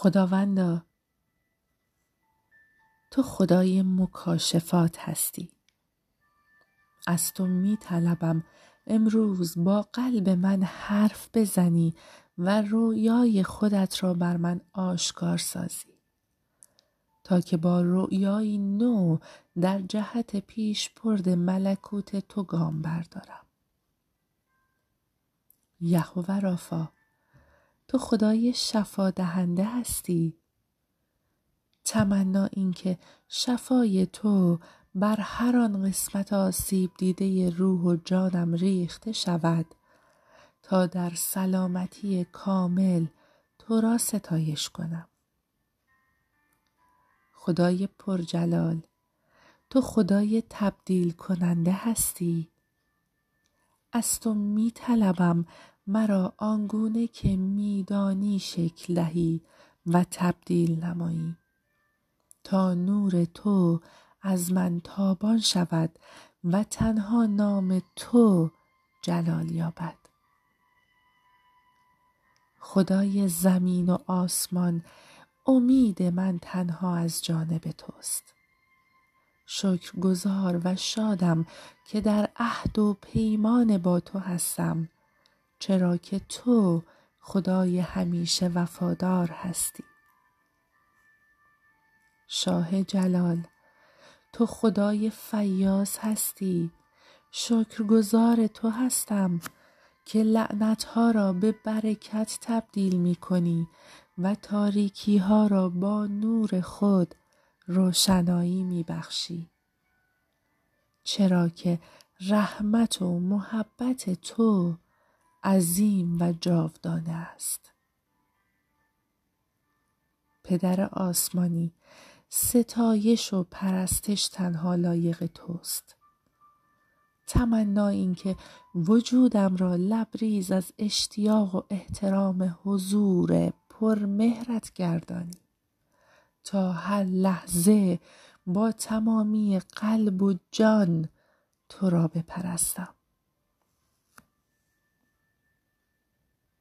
خداوندا تو خدای مکاشفات هستی. از تو می طلبم امروز با قلب من حرف بزنی و رویای خودت را بر من آشکار سازی. تا که با رویایی نو در جهت پیش پرد ملکوت تو گام بردارم. یهوه رافا. تو خدای شفا دهنده هستی. تمنا اینکه شفای تو بر هر آن قسمت آسیب دیده روح و جانم ریخته شود. تا در سلامتی کامل تو را ستایش کنم. خدای پرجلال تو خدای تبدیل کننده هستی. از تو می طلبم مرا آنگونه که میدانی شکل دهی و تبدیل نمایی. تا نور تو از من تابان شود و تنها نام تو جلال یابد. خدای زمین و آسمان امید من تنها از جانب توست. شکرگزار و شادم که در عهد و پیمان با تو هستم. چرا که تو خدای همیشه وفادار هستی شاه جلال تو خدای فیاض هستی شکرگزار تو هستم که لعنتها را به برکت تبدیل می کنی و تاریکی ها را با نور خود روشنایی می بخشی. چرا که رحمت و محبت تو عظیم و جاودانه است. پدر آسمانی ستایش و پرستش تنها لایق توست. تمنا اینکه وجودم را لبریز از اشتیاق و احترام حضور پرمهرت گردانی. تا هر لحظه با تمامی قلب و جان تو را بپرستم.